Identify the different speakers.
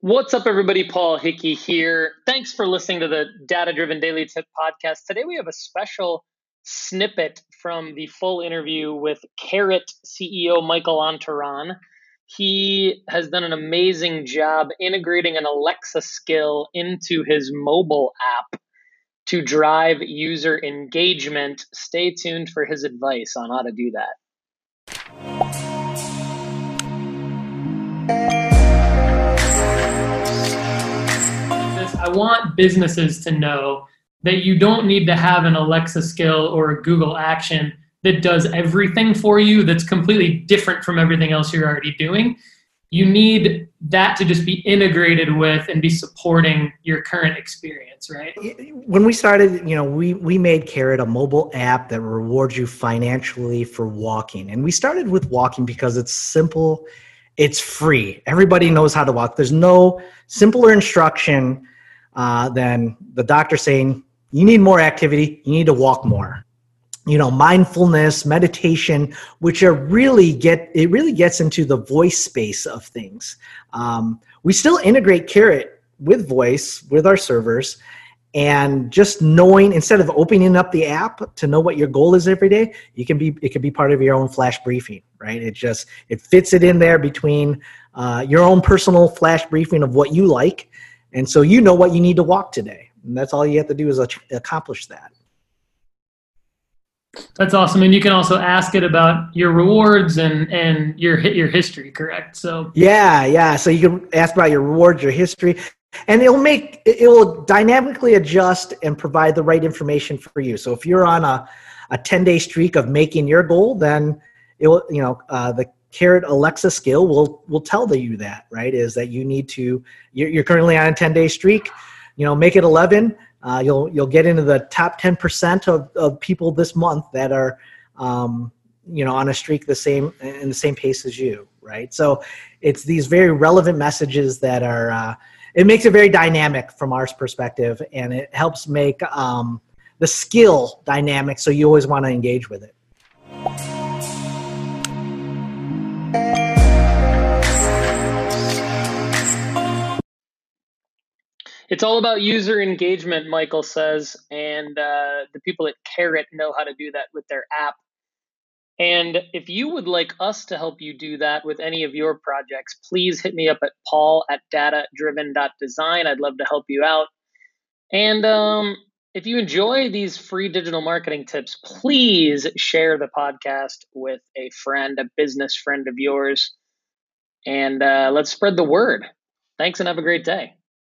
Speaker 1: What's up, everybody? Paul Hickey here. Thanks for listening to the Data Driven Daily Tip podcast. Today we have a special snippet from the full interview with Carrot CEO Michael Antaran. He has done an amazing job integrating an Alexa skill into his mobile app to drive user engagement. Stay tuned for his advice on how to do that. I want businesses to know that you don't need to have an Alexa skill or a Google action that does everything for you that's completely different from everything else you're already doing. You need that to just be integrated with and be supporting your current experience, right?
Speaker 2: When we started, you know, we we made Carrot a mobile app that rewards you financially for walking. And we started with walking because it's simple, it's free. Everybody knows how to walk. There's no simpler instruction uh, than the doctor saying you need more activity, you need to walk more. You know, mindfulness, meditation, which are really get it really gets into the voice space of things. Um, we still integrate Carrot with voice with our servers, and just knowing instead of opening up the app to know what your goal is every day you can be it can be part of your own flash briefing right it just it fits it in there between uh, your own personal flash briefing of what you like and so you know what you need to walk today. And that's all you have to do is accomplish that.
Speaker 1: That's awesome, and you can also ask it about your rewards and and your your history, correct? So
Speaker 2: yeah, yeah. So you can ask about your rewards, your history, and it'll make it will dynamically adjust and provide the right information for you. So if you're on a a 10 day streak of making your goal, then it will you know uh, the carrot alexa skill will will tell you that right? Is that you need to you're, you're currently on a 10 day streak you know make it 11 uh, you'll you'll get into the top 10% of, of people this month that are um, you know on a streak the same in the same pace as you right? So it's these very relevant messages that are uh, it makes it very dynamic from our perspective and it helps make um, the skill dynamic so you always want to engage with it
Speaker 1: It's all about user engagement, Michael says, and uh, the people at Carrot know how to do that with their app. And if you would like us to help you do that with any of your projects, please hit me up at paul at datadriven.design. I'd love to help you out. And um, if you enjoy these free digital marketing tips, please share the podcast with a friend, a business friend of yours, and uh, let's spread the word. Thanks and have a great day.